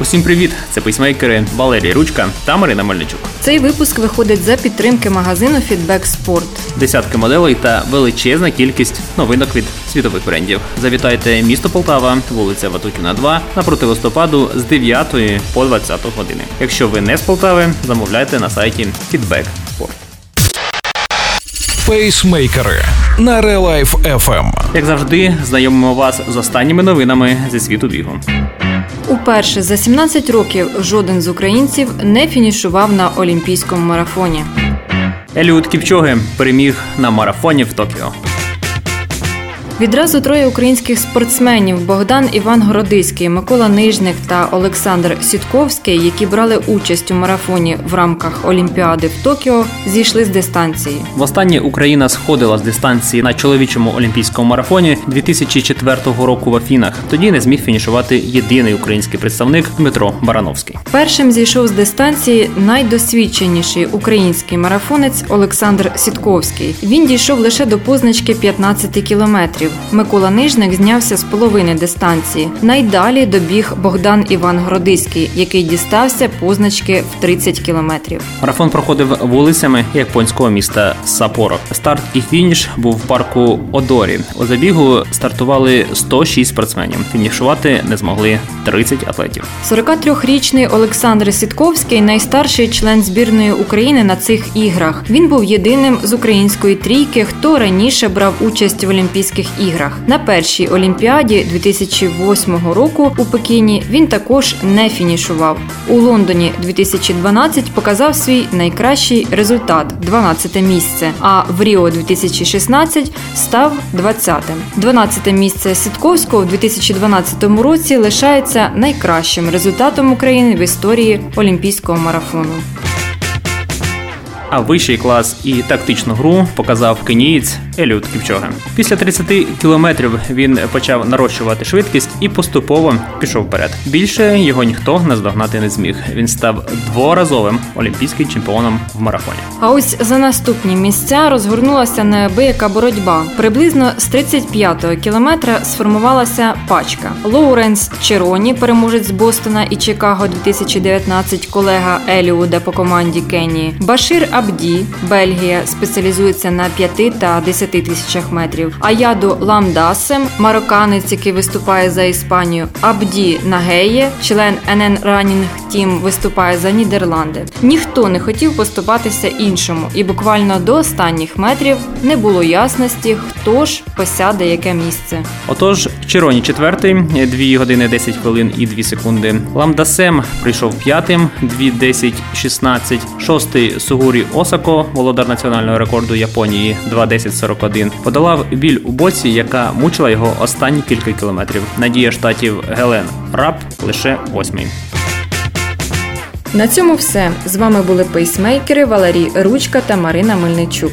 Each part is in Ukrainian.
Усім привіт! Це пейсмейкери Валерій Ручка та Марина Мельничук. Цей випуск виходить за підтримки магазину Feedback Sport. Десятки моделей та величезна кількість новинок від світових брендів. Завітайте місто Полтава, вулиця Ватутіна 2, напроти листопаду з 9 по 20 години. Якщо ви не з Полтави, замовляйте на сайті Feedback Sport. Пейсмейкери на Real Life FM. Як завжди, знайомимо вас з останніми новинами зі світу бігу. Уперше за 17 років жоден з українців не фінішував на олімпійському марафоні. Еліут Кіпчоги переміг на марафоні в Токіо. Відразу троє українських спортсменів Богдан Іван Городиський, Микола Нижник та Олександр Сітковський, які брали участь у марафоні в рамках Олімпіади в Токіо, зійшли з дистанції. Востаннє Україна сходила з дистанції на чоловічому олімпійському марафоні 2004 року в Афінах. Тоді не зміг фінішувати єдиний український представник Дмитро Барановський. Першим зійшов з дистанції найдосвідченіший український марафонець Олександр Сітковський. Він дійшов лише до позначки 15 кілометрів. Микола Нижник знявся з половини дистанції. Найдалі добіг Богдан Іван Городиський, який дістався позначки в 30 кілометрів. Марафон проходив вулицями японського міста Сапоро. Старт і фініш був в парку Одорі. У забігу стартували 106 спортсменів. Фінішувати не змогли 30 атлетів. 43-річний Олександр Сітковський найстарший член збірної України на цих іграх. Він був єдиним з української трійки, хто раніше брав участь в Олімпійських іграх. На першій олімпіаді 2008 року у Пекіні він також не фінішував. У Лондоні 2012 показав свій найкращий результат 12 місце. А в Ріо 2016 став 20-тим. 12 місце Сітковського в 2012 році лишається найкращим результатом України в історії олімпійського марафону. А вищий клас і тактичну гру показав кенієць Еліот Кіпчоге. Після 30 кілометрів він почав нарощувати швидкість і поступово пішов вперед. Більше його ніхто наздогнати не зміг. Він став дворазовим олімпійським чемпіоном в марафоні. А ось за наступні місця розгорнулася неабияка боротьба. Приблизно з 35-го кілометра сформувалася пачка. Лоуренс Чероні, переможець з Бостона і Чикаго 2019, колега Еліуда по команді Кенії. Башир Абді, Бельгія, спеціалізується на 5 та 10 тисячах метрів. Аяду Ламдасем, марокканець, який виступає за Іспанію. Абді Нагеє, член НН Running Team, виступає за Нідерланди. Ніхто не хотів поступатися іншому, і буквально до останніх метрів не було ясності, хто ж посяде яке місце. Отож, Чероні четвертий, 2 години 10 хвилин і 2 секунди. Ламдасем прийшов п'ятим, 2 10 16. Шостий Сугурі Осако, володар національного рекорду Японії, 2 10 41. Подолав біль у боці, яка мучила його останні кілька кілометрів. Надія штатів Гелен Раб лише восьмий. На цьому все. З вами були пейсмейкери Валерій Ручка та Марина Мельничук.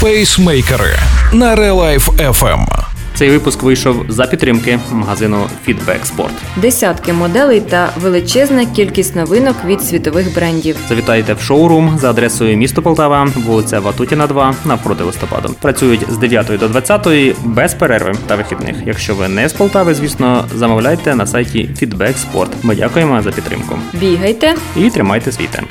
Пейсмейкери на Real Life FM. Цей випуск вийшов за підтримки магазину Feedback Sport. Десятки моделей та величезна кількість новинок від світових брендів. Завітайте в шоурум за адресою місто Полтава, вулиця Ватутіна, 2, навпроти листопаду. Працюють з 9 до 20 без перерви та вихідних. Якщо ви не з Полтави, звісно, замовляйте на сайті Feedback Sport. Ми дякуємо за підтримку Бігайте! і тримайте свій темп.